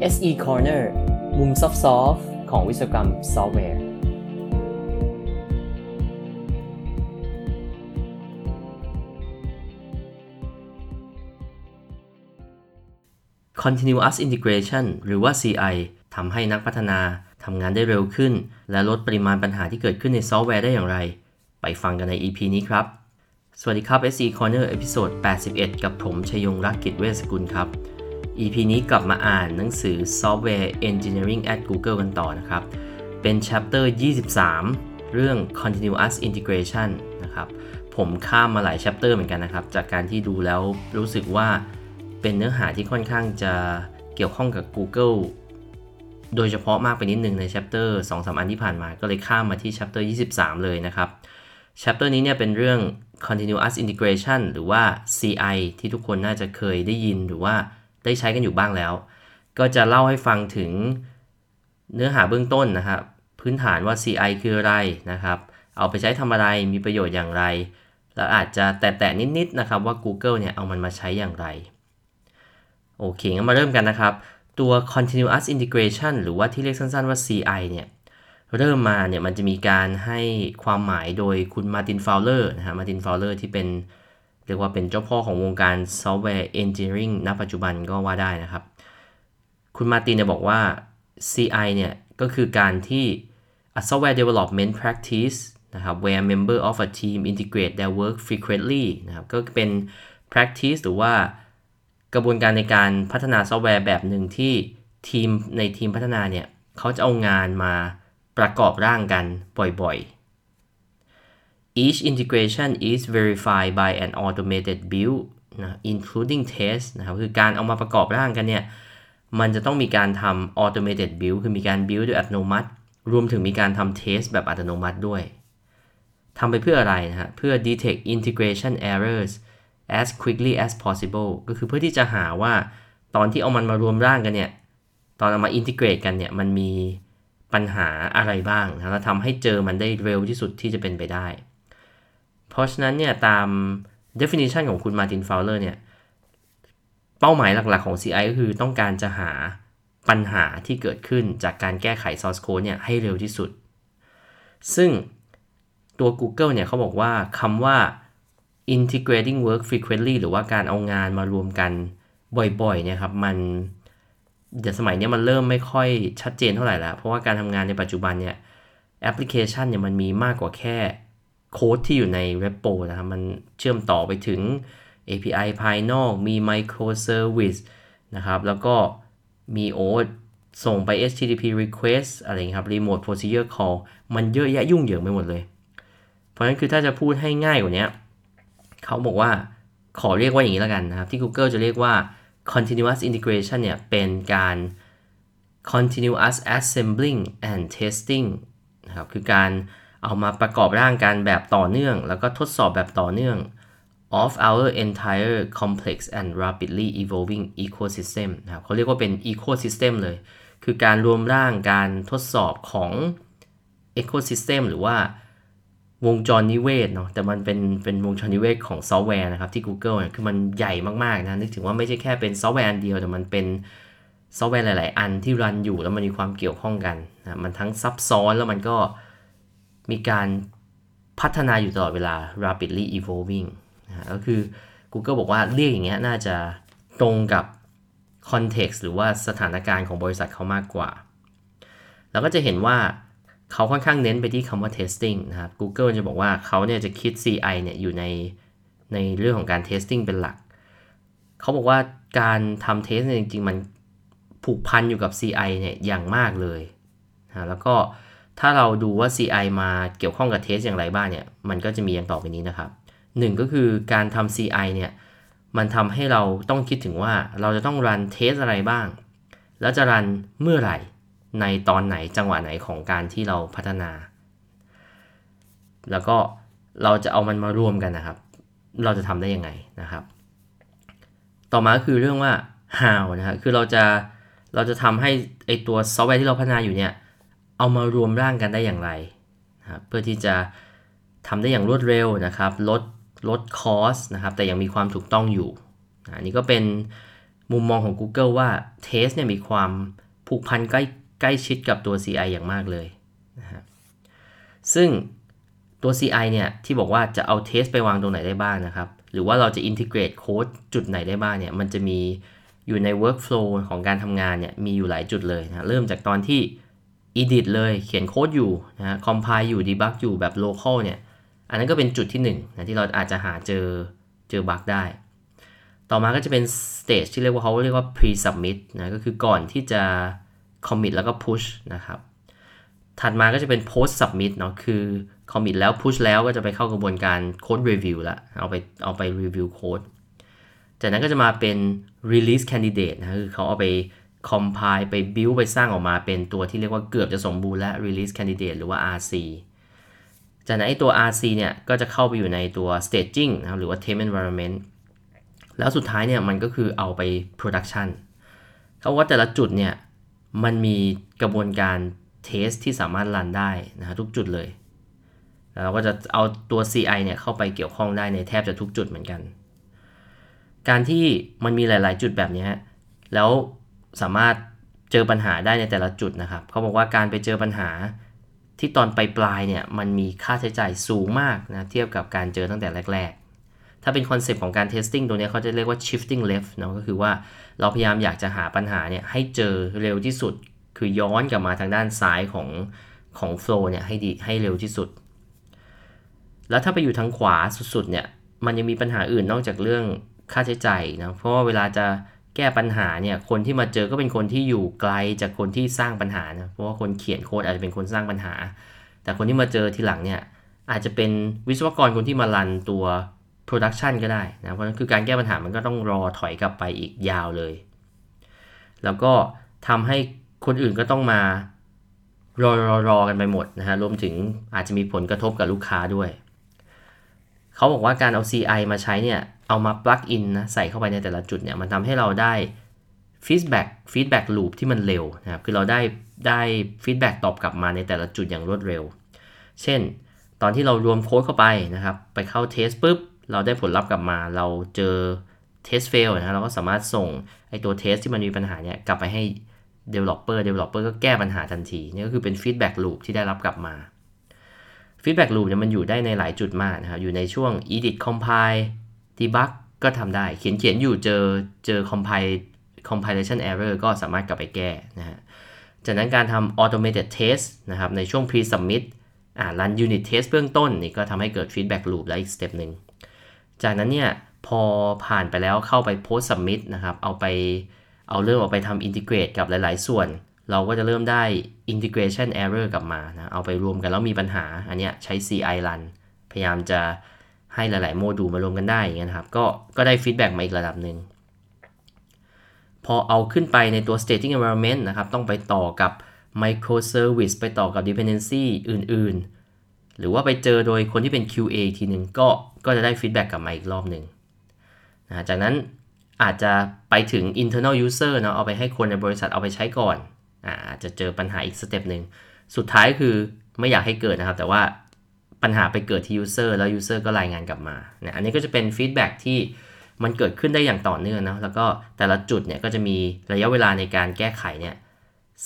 SE Corner มุมซอฟต์ของวิศวกรรมซอฟต์แวร์ Continuous Integration หรือว่า CI ทำให้นักพัฒนาทำงานได้เร็วขึ้น และลดปริมาณปัญหาที่เกิดขึ้นในซอฟต์แวร์ได้อย่างไร ไปฟังกันใน EP นี้ครับ สวัสดีครับ SE Corner episode 81 กับผมชยงรักกิจเวสกุลครับ EP นี้กลับมาอ่านหนังสือ Software Engineering at Google กันต่อนะครับ เป็น chapter 23 เรื่อง Continuous Integration นะครับ ผมข้ามมาหลาย chapter เหมือนกันนะครับ จากการที่ดูแล้วรู้สึกว่าเป็นเนื้อหาที่ค่อนข้างจะเกี่ยวข้องกับ Google โดยเฉพาะมากไปนิดนึงใน chapter 2-3 อันที่ผ่านมา ก็เลยข้ามมาที่ chapter 23 เลยนะครับ chapter นี้เนี่ยเป็นเรื่อง continuous integration หรือว่า CI ที่ทุกคนน่าจะเคยได้ยินหรือว่า ได้ใช้กันอยู่บ้างแล้ว ก็จะเล่าให้ฟังถึงเนื้อหาเบื้องต้นนะครับ พื้นฐานว่า CI คืออะไรนะครับ เอาไปใช้ทำอะไรมีประโยชน์อย่างไร แล้วอาจจะแตะๆนิดๆนะครับว่า Google เนี่ยเอามันมาใช้อย่างไร โอเคงั้นมาเริ่มกันนะครับ ตัว continuous integration หรือว่าที่เรียกสั้นๆว่า CI เนี่ยเริ่มมาเนี่ยมันจะมีการให้ความหมายโดยคุณมาร์ตินฟาวเลอร์นะฮะมาร์ตินฟาวเลอร์ที่เป็น เรียกว่าเป็นเจ้าพ่อของวงการ software engineering ณปัจจุบันก็ว่าได้นะครับ คุณมาร์ตินเนี่ยบอกว่า CI เนี่ย ก็คือการที่ a software development practice นะครับ where member of a team integrate their work frequently นะครับ ก็เป็น practice หรือว่ากระบวนการในการพัฒนาซอฟต์แวร์แบบหนึ่งที่ทีมในทีมพัฒนาเนี่ย เขาจะเอางานมาประกอบร่างกันบ่อยๆ Each integration is verified by an automated build นะ including test นะครับคือการเอามาประกอบร่างกันเนี่ย มันจะต้องมีการทำ automated build คือมีการ build โดยอัตโนมัติ รวมถึงมีการทำ test แบบอัตโนมัติด้วยทำไปเพื่ออะไรนะฮะ เพื่อ detect integration errors as quickly as possible ก็คือเพื่อที่จะหาว่าตอนที่เอามันมารวมร่างกันเนี่ย ตอนเอามาอินทิเกรตกันเนี่ย มันมีปัญหาอะไรบ้างนะแล้วทำให้เจอมันได้เร็วที่สุดที่จะเป็นไปได้ เพราะฉะนั้นเนี่ยตาม definition ของคุณมาตินฟาวเลอร์เนี่ยเป้าหมายหลักๆของ CI ก็คือต้องการจะหาปัญหาที่เกิดขึ้นจากการแก้ไข source code เนี่ยให้เร็วที่สุด ซึ่งตัว Google เนี่ยเขาบอกว่าคำว่า integrating work frequently หรือว่าการเอางานมารวมกันบ่อยๆเนี่ยครับมันเดี๋ยวสมัยนี้มันเริ่มไม่ค่อยชัดเจนเท่าไหร่แล้ว เพราะว่าการทำงานในปัจจุบันเนี่ยแอปพลิเคชันเนี่ยมันมีมากกว่าแค่ โค้ดที่อยู่ในเว็บโปนะครับ มันเชื่อมต่อไปถึง API ภายนอก มี microservice นะครับ แล้วก็มีโอส่งไป HTTP request อะไรเงี้ยครับ remote procedure call มันเยอะแยะยุ่งเหยิงไปหมดเลย เพราะฉะนั้นคือถ้าจะพูดให้ง่ายกว่านี้เขาบอกว่าขอเรียกว่าอย่างนี้แล้วกันนะครับ ที่ Google จะเรียกว่า continuous integration เนี่ย เป็นการ continuous assembling and testing นะครับ คือการ เอามาประกอบร่างกันแบบต่อเนื่อง แล้วก็ทดสอบแบบต่อเนื่อง of our entire complex and rapidly evolving ecosystem นะครับเขาเรียกว่าเป็น ecosystem เลย คือการรวมร่างการทดสอบของ ecosystem หรือว่าวงจรนิเวศเนาะแต่มันเป็นเป็นวงจรนิเวศของซอฟต์แวร์นะครับที่ Google เนี่ยคือมันใหญ่มาก ๆ นะ นึกถึงว่าไม่ใช่แค่เป็นซอฟต์แวร์อันเดียว แต่มันเป็นซอฟต์แวร์หลาย ๆ อันที่รันอยู่แล้วมันมีความเกี่ยวข้องกันนะมันทั้งซับซ้อนแล้วมันก็ มีการพัฒนาอยู่ตลอดเวลา rapidly evolving นะก็คือ Google บอกว่าเรียกอย่างเงี้ยน่าจะตรงกับ context หรือว่าสถานการณ์ของบริษัทเขามากกว่า แล้วก็จะเห็นว่าเขาค่อนข้างเน้นไปที่คำว่า testing นะครับ Google จะบอกว่าเขาเนี่ยจะคิด CI เนี่ยอยู่ในในเรื่องของการ testing เป็นหลัก เขาบอกว่าการทำ test เนี่ยจริง ๆ มันผูกพันอยู่กับ CI เนี่ยอย่างมากเลยนะแล้วก็ ถ้าเราดูว่า CI มาเกี่ยวข้องกับ test อย่างไรบ้างเนี่ย มันก็จะมีอย่างต่อไปนี้นะครับหนึ่งก็คือการทำ CI เนี่ย มันทำให้เราต้องคิดถึงว่าเราจะต้อง run test อะไรบ้าง แล้วจะ run เมื่อไหร่ ในตอนไหนจังหวะไหนของการที่เราพัฒนา แล้วก็เราจะเอามันมารวมกันนะครับ เราจะทำได้ยังไงนะครับ ต่อมาคือเรื่องว่า how นะครับคือเราจะเราจะทำให้ไอตัวซอฟต์แวร์ที่เราพัฒนาอยู่เนี่ย เอามารวมร่างกันได้อย่างไรนะครับเพื่อที่จะทำได้อย่างรวดเร็วนะครับ ลดลดคอสนะครับ แต่ยังมีความถูกต้องอยู่อันนี้ก็เป็นมุมมองของ Google ว่า Taste เนี่ยมีความผูกพันใกล้ใกล้ชิดกับตัว CI อย่างมากเลยนะฮะซึ่งตัว CI เนี่ยที่บอกว่าจะเอา Taste ไปวางตรงไหนได้บ้างนะครับ หรือว่าเราจะ integrate โค้ดจุดไหนได้บ้างเนี่ย มันจะมีอยู่ใน workflow ของการทำงานเนี่ย มีอยู่หลายจุดเลยนะ เริ่มจากตอนที่ edit เลยเขียนโค้ดอยู่นะ compile อยู่ debug อยู่แบบ local เนี่ยอันนั้นก็เป็นจุดที่1นนะที่เราอาจจะหาเจอเจอบั๊กได้ ต่อมาก็จะเป็น stage ที่เรียกว่าเขาเรียกว่า pre submit นะก็คือก่อนที่จะ commit แล้วก็ push นะครับ ถัดมาก็จะเป็น post submit เนาะคือ commit แล้ว push แล้วก็จะไปเข้ากระบวนการ code review ละเอาไปเอาไป review code จากนั้นก็จะมาเป็น release candidate นะคือเขาเอาไป compile ไป build ไปสร้างออกมาเป็นตัวที่เรียกว่าเกือบจะสมบูรณ์และ release candidate หรือว่า RC จากนั้นไอตัว RC เนี่ย ก็จะเข้าไปอยู่ในตัว staging นะครับหรือว่า test environment แล้วสุดท้ายเนี่ยมันก็คือเอาไป production เขาว่าแต่ละจุดเนี่ย มันมีกระบวนการ test ที่สามารถรันได้นะทุกจุดเลยแล้วเราก็จะเอาตัว CI เนี่ยเข้าไปเกี่ยวข้องได้ในแทบจะทุกจุดเหมือนกัน การที่มันมีหลาย ๆ จุดแบบนี้แล้ว สามารถเจอปัญหาได้ในแต่ละจุดนะครับเขาบอกว่าการไปเจอปัญหาที่ตอนปลายๆเนี่ยมันมีค่าใช้จ่ายสูงมากนะเทียบกับการเจอตั้งแต่แรก ๆ ถ้าเป็นคอนเซปต์ของการ testing ตัวนี้เขาจะเรียกว่า shifting left เนาะก็คือว่าเราพยายามอยากจะหาปัญหาเนี่ยให้เจอเร็วที่สุด คือย้อนกลับมาทางด้านซ้ายของของ flow เนี่ยให้ดีให้เร็วที่สุด แล้วถ้าไปอยู่ทางขวาสุดๆเนี่ยมันยังมีปัญหาอื่นนอกจากเรื่องค่าใช้จ่ายนะเพราะว่าเวลาจะ แก้ปัญหาเนี่ยคนที่มาเจอก็เป็นคนที่อยู่ไกลจากคนที่สร้างปัญหานะเพราะว่าคนเขียนโค้ดอาจจะเป็นคนสร้างปัญหา แต่คนที่มาเจอทีหลังเนี่ยอาจจะเป็นวิศวกรคนที่มารันตัว production ก็ได้นะเพราะนั้นคือการแก้ปัญหามันก็ต้องรอถอยกลับไปอีกยาวเลย แล้วก็ทำให้คนอื่นก็ต้องมารอรอรอกันไปหมดนะฮะรวมถึงอาจจะมีผลกระทบกับลูกค้าด้วย เขาบอกว่าการเอา CI มาใช้เนี่ย เอามา plug in นะใส่เข้าไปในแต่ละจุดเนี่ยมันทำให้เราได้ feedback feedback loop ที่มันเร็วนะครับคือเราได้ได้ feedback ตอบกลับมาในแต่ละจุดอย่างรวดเร็ว เช่น ตอนที่เรารวมโค้ดเข้าไปนะครับ ไปเข้าเทสปุ๊บ เราได้ผลลัพธ์กลับมา เราเจอ test fail นะเราก็สามารถส่งไอตัว test ที่มันมีปัญหาเนี่ยกลับไปให้ developer developer ก็แก้ปัญหาทันที นี่ก็คือเป็น feedback loop ที่ได้รับกลับมา feedback loop เนี่ยมันอยู่ได้ในหลายจุดมากนะครับอยู่ในช่วง edit compile debug ก็ทำได้เขียนเขียนอยู่เจอเจอ compile compilation error ก็สามารถกลับไปแก้นะฮะจากนั้นการทำ automated test นะครับในช่วง pre submit อ่า run unit test เบื้องต้นนี่ก็ทำให้เกิด feedback loop และอีก step หนึ่งจากนั้นเนี่ยพอผ่านไปแล้วเข้าไป post submit นะครับเอาไปเอาเริ่มเอาไปทำ integrate กับหลาย ๆ ส่วน เราก็จะเริ่มได้ integration error กลับมานะเอาไปรวมกันแล้วมีปัญหา อันเนี้ยใช้ CI run พยายามจะ ให้หลาย ๆ โมดูลมารวมกันได้อย่างเงี้ยนครับ ก็ก็ได้ feedback มาอีกระดับหนึ่งพอเอาขึ้นไปในตัว staging environment นะครับ ต้องไปต่อกับ microservice ไปต่อกับ dependency อื่น ๆ หรือว่าไปเจอโดยคนที่เป็น QA ทีหนึ่งก็ก็จะได้ feedback กลับมาอีกรอบหนึ่งนะจากนั้นอาจจะไปถึง internal user เนาะเอาไปให้คนในบริษัทเอาไปใช้ก่อนอาจจะเจอปัญหาอีก step หนึ่ง สุดท้ายคือไม่อยากให้เกิดนะครับ แต่ว่า ปัญหาไปเกิดที่ user แล้ว user ก็รายงานกลับมาเนี่ยอันนี้ก็จะเป็น feedback ที่มันเกิดขึ้นได้อย่างต่อเนื่องนะแล้วก็แต่ละจุดเนี่ยก็จะมีระยะเวลาในการแก้ไขเนี่ย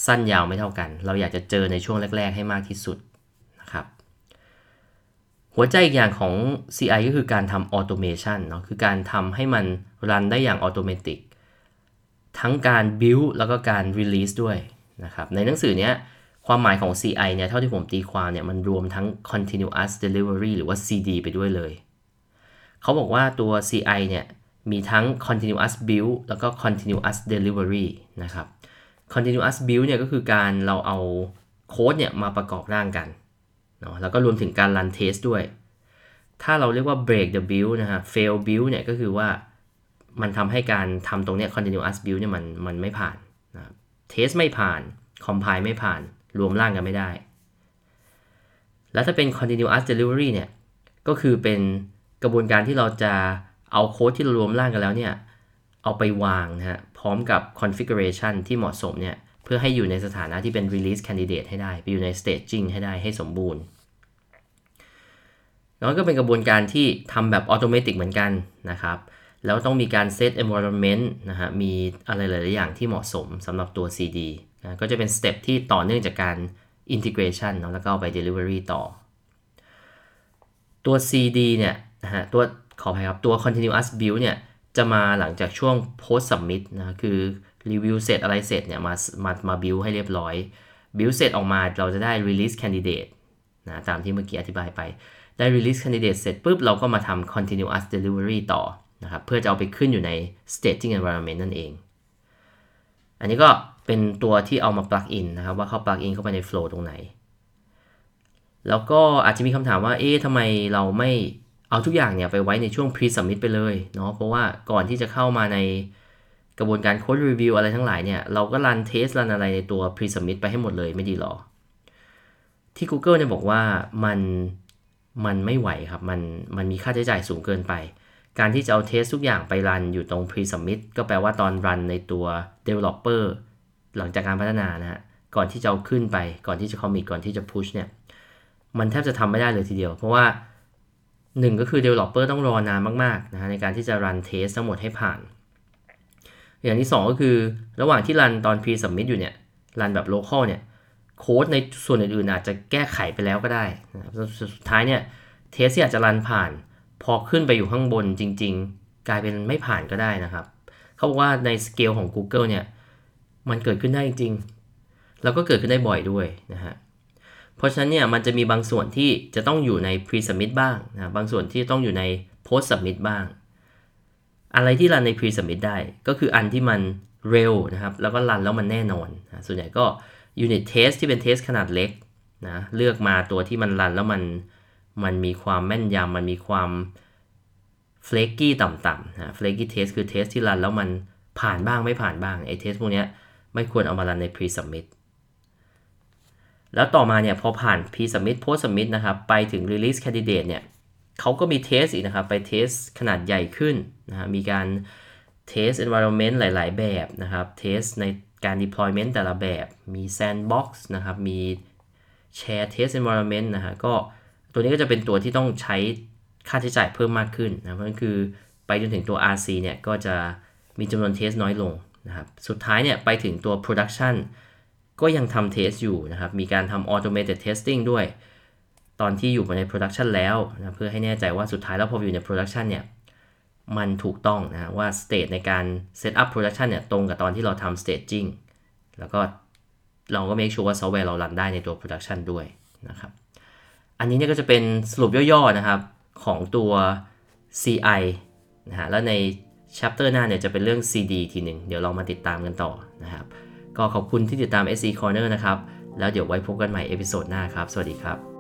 สั้นยาวไม่เท่ากัน เราอยากจะเจอในช่วงแรก ๆ ให้มากที่สุดนะครับ หัวใจอีกอย่างของ CI ก็คือการทำ automation เนาะคือการทำให้มันรันได้อย่าง automatic ทั้งการ build แล้วก็การ release ด้วยนะครับในหนังสือเนี้ย ความหมายของ CI เนี่ยเท่าที่ผมตีความเนี่ยมันรวมทั้ง continuous delivery หรือว่า CD ไปด้วยเลย เขาบอกว่าตัว CI เนี่ยมีทั้ง continuous build แล้วก็ continuous delivery นะครับ continuous build เนี่ยก็คือการเราเอาโค้ดเนี่ยมาประกอบร่างกันเนาะแล้วก็รวมถึงการ run test ด้วย ถ้าเราเรียกว่า break the build นะฮะ fail build เนี่ยก็คือว่ามันทำให้การทำตรงเนี้ย continuous build เนี่ยมันมันไม่ผ่านนะ test ไม่ผ่าน compile ไม่ผ่าน รวมร่างกันไม่ได้ แล้วถ้าเป็น continuous delivery เนี่ย ก็คือเป็นกระบวนการที่เราจะเอาโค้ดที่เรารวมร่างกันแล้วเนี่ย เอาไปวางนะฮะ พร้อมกับ configuration ที่เหมาะสมเนี่ย เพื่อให้อยู่ในสถานะที่เป็น release candidate ให้ได้ ไปอยู่ใน staging ให้ได้ให้สมบูรณ์แล้วก็เป็นกระบวนการที่ทำแบบ automatic เหมือนกันนะครับ แล้วต้องมีการ set environment นะฮะ มีอะไรหลาย ๆ อย่างที่เหมาะสมสำหรับตัว CD นะก็จะเป็น step ที่ต่อเนื่องจากการ integration เนาะแล้วก็เอาไป delivery ต่อ ตัว CD เนี่ยนะฮะตัวขออภัยครับ ตัว continuous build เนี่ยจะมาหลังจากช่วง post submit นะคือรีวิวเสร็จอะไรเสร็จเนี่ยมามามา build ให้เรียบร้อย build เสร็จออกมาเราจะได้ release candidate นะตามที่เมื่อกี้อธิบายไปได้ release candidate เสร็จปุ๊บ เราก็มาทำ continuous delivery ต่อนะครับเพื่อจะเอาไปขึ้นอยู่ใน staging environment นั่นเอง อันนี้ก็ เป็นตัวที่เอามา plug in นนะครับว่าเขา plug in เข้าไปใน flow ตรงไหน แล้วก็อาจจะมีคำถามว่าเอ๊ะทำไมเราไม่เอาทุกอย่างเนี่ยไปไว้ในช่วง pre submit ไปเลยเนาะเพราะว่าก่อนที่จะเข้ามาในกระบวนการ code review อะไรทั้งหลายเนี่ย เราก็รัน test รันอะไรในตัว pre submit ไปให้หมดเลยไม่ดีหรอ ที่ Google เนี่ยบอกว่ามันมันไม่ไหวครับ มันมันมีค่าใช้จ่ายสูงเกินไป การที่จะเอาเทสทุกอย่างไปรันอยู่ตรง pre submit ก็แปลว่าตอนรันในตัว developer หลังจากการพัฒนานะฮะก่อนที่จะเอาขึ้นไป ก่อนที่จะ commit ก่อนที่จะ push เนี่ยมันแทบจะทำไม่ได้เลยทีเดียว เพราะว่าหนึ่งก็คือ developer ต้องรอนานมากๆนะฮะในการที่จะรันเทสทั้งหมดให้ผ่าน อย่างที่ 2 ก็คือระหว่างที่รันตอน pre submit อยู่เนี่ยรันแบบ local เนี่ยโค้ดในส่วนอื่นๆอาจจะแก้ไขไปแล้วก็ได้นะครับสุดท้ายเนี่ยเทสที่อาจจะรันผ่าน พอขึ้นไปอยู่ข้างบนจริง ๆ กลายเป็นไม่ผ่านก็ได้นะครับ เขาบอกว่าในสเกลของ Google เนี่ย มันเกิดขึ้นได้จริงๆ แล้วก็เกิดขึ้นได้บ่อยด้วยนะฮะ เพราะฉะนั้นเนี่ยมันจะมีบางส่วนที่จะต้องอยู่ใน pre submit บ้างนะบางส่วนที่ต้องอยู่ใน post submit บ้าง อะไรที่รันใน pre submit ได้ ก็คืออันที่มันเร็วนะครับแล้วก็รันแล้วมันแน่นอนนะส่วนใหญ่ก็ unit test ที่เป็นเทสขนาดเล็กนะเลือกมาตัวที่มันรันแล้วมันมันมีความแม่นยำมันมีความ flaky ต่ำๆนะ flaky test คือ test ที่ run แล้วมันผ่านบ้างไม่ผ่านบ้างไอ้ test พวกเนี้ย ไม่ควรเอามา run ใน pre submit แล้วต่อมาเนี่ยพอผ่าน pre submit post submit นะครับ ไปถึง release candidate เนี่ยเขาก็มี test อีกนะครับ ไป test ขนาดใหญ่ขึ้นนะฮะมีการ test environment หลาย ๆ แบบนะครับ test ในการ deployment แต่ละแบบ มี sandbox นะครับ มี shared test environment นะฮะ ก็ตัวนี้ก็จะเป็นตัวที่ต้องใช้ค่าใช้จ่ายเพิ่มมากขึ้นนะเพราะนั่นคือไปจนถึงตัว RC เนี่ย ก็จะมีจำนวนเทสน้อยลง นะครับสุดท้ายเนี่ยไปถึงตัว production ก็ยังทำเทสอยู่นะครับ มีการทำ automated testing ด้วย ตอนที่อยู่ใน production แล้วนะเพื่อให้แน่ใจว่าสุดท้ายแล้วพออยู่ใน production เนี่ยมันถูกต้องนะว่า state ในการ set up production เนี่ยตรงกับตอนที่เราทำ staging แล้วก็เราก็ make sure ว่าซอฟต์แวร์เรา run ได้ในตัว production ด้วยนะครับ อันนี้เนี่ยก็จะเป็นสรุปย่อๆนะครับของตัว CI นะฮะแล้วใน chapter หน้าเนี่ยจะเป็นเรื่อง CD ทีหนึ่งเดี๋ยวลองมาติดตามกันต่อนะครับ ก็ขอบคุณที่ติดตาม SE Corner นะครับ แล้วเดี๋ยวไว้พบกันใหม่ episode หน้าครับ สวัสดีครับ